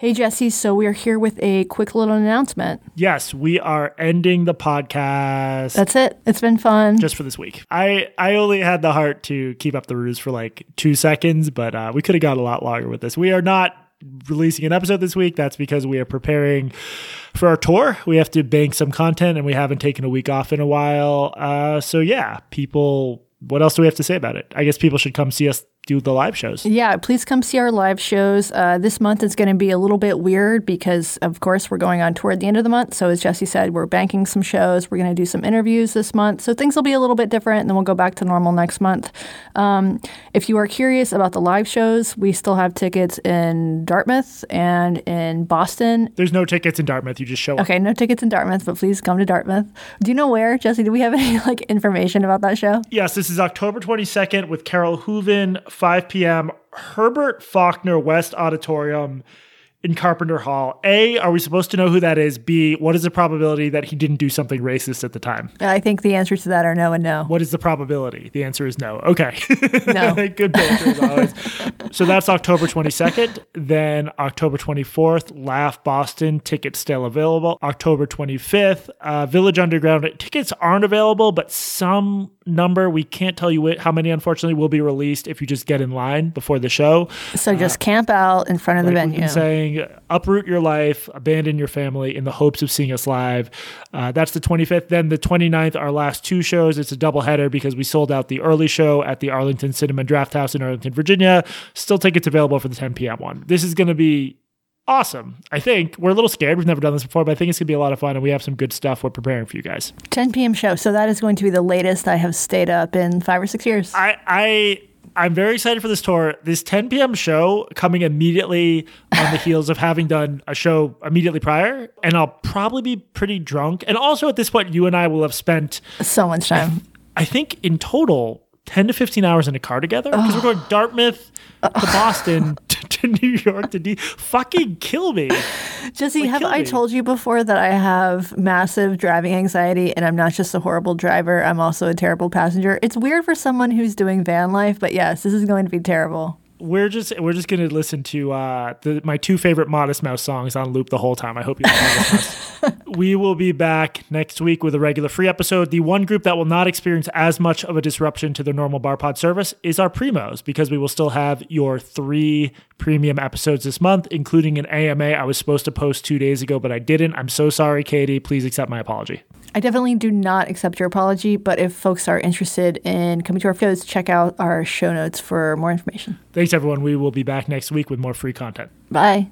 Hey, Jesse. So we're here with a quick little announcement. Yes, we are ending the podcast. That's it. It's been fun. just for this week. I I only had the heart to keep up the ruse for like two seconds, but uh, we could have gone a lot longer with this. We are not releasing an episode this week. That's because we are preparing for our tour. We have to bank some content, and we haven't taken a week off in a while. Uh, so yeah, people. What else do we have to say about it? I guess people should come see us do the live shows. Yeah, please come see our live shows. Uh, this month is going to be a little bit weird because, of course, we're going on tour at the end of the month. So, as Jesse said, we're banking some shows. We're going to do some interviews this month. So, things will be a little bit different, and then we'll go back to normal next month. Um, if you are curious about the live shows, we still have tickets in Dartmouth and in Boston. There's no tickets in Dartmouth. You just show up. Okay, no tickets in Dartmouth, but please come to Dartmouth. Do you know where, Jesse? Do we have any like information about that show? Yes, this is October 22nd with Carole Hooven, 5 p.m. Herbert Faulkner West Auditorium in Carpenter Hall. A, are we supposed to know who that is? B, what is the probability that he didn't do something racist at the time? I think the answers to that are no and no. What is the probability? The answer is no. Okay. No. Good banter as always. so that's October 22nd. Then October 24th, Laugh Boston. Tickets still available. October 25th, uh, Village Underground. Tickets aren't available, but some number, we can't tell you how many, unfortunately, will be released if you just get in line before the show. So just camp out in front of the Like we've venue. been saying, uproot your life, abandon your family in the hopes of seeing us live. Uh, that's the 25th. Then the 29th, our last two shows. It's a double header because we sold out the early show at the Arlington Cinema Draft House in Arlington, Virginia. Still tickets available for the 10 p.m. one. This is going to be awesome. I think we're a little scared. We've never done this before, but I think it's going to be a lot of fun, and we have some good stuff we're preparing for you guys. 10 p.m. show. So that is going to be the latest I have stayed up in five or six years. I, I I'm very excited for this tour. This 10 p.m. show coming immediately on the heels of having done a show immediately prior, and I'll probably be pretty drunk. And also at this point, you and I will have spent, so much time. I think, in total. 10 to 15 hours in a car together because we're going Dartmouth to Boston to, New York to D. Fucking kill me. Jesse, have I me. told you before that I have massive driving anxiety and I'm not just a horrible driver, I'm also a terrible passenger? It's weird for someone who's doing van life, but yes, this is going to be terrible. We're just we're just gonna listen to uh, the, my two favorite Modest Mouse songs on loop the whole time. I hope you like Modest Mouse. We will be back next week with a regular free episode. The one group that will not experience as much of a disruption to their normal bar pod service is our primos, because we will still have your three premium episodes this month, including an AMA I was supposed to post two days ago, but I didn't. I'm so sorry, Katie. Please accept my apology. I definitely do not accept your apology, but if folks are interested in coming to our shows, check out our show notes for more information. Thanks, everyone. We will be back next week with more free content. Bye.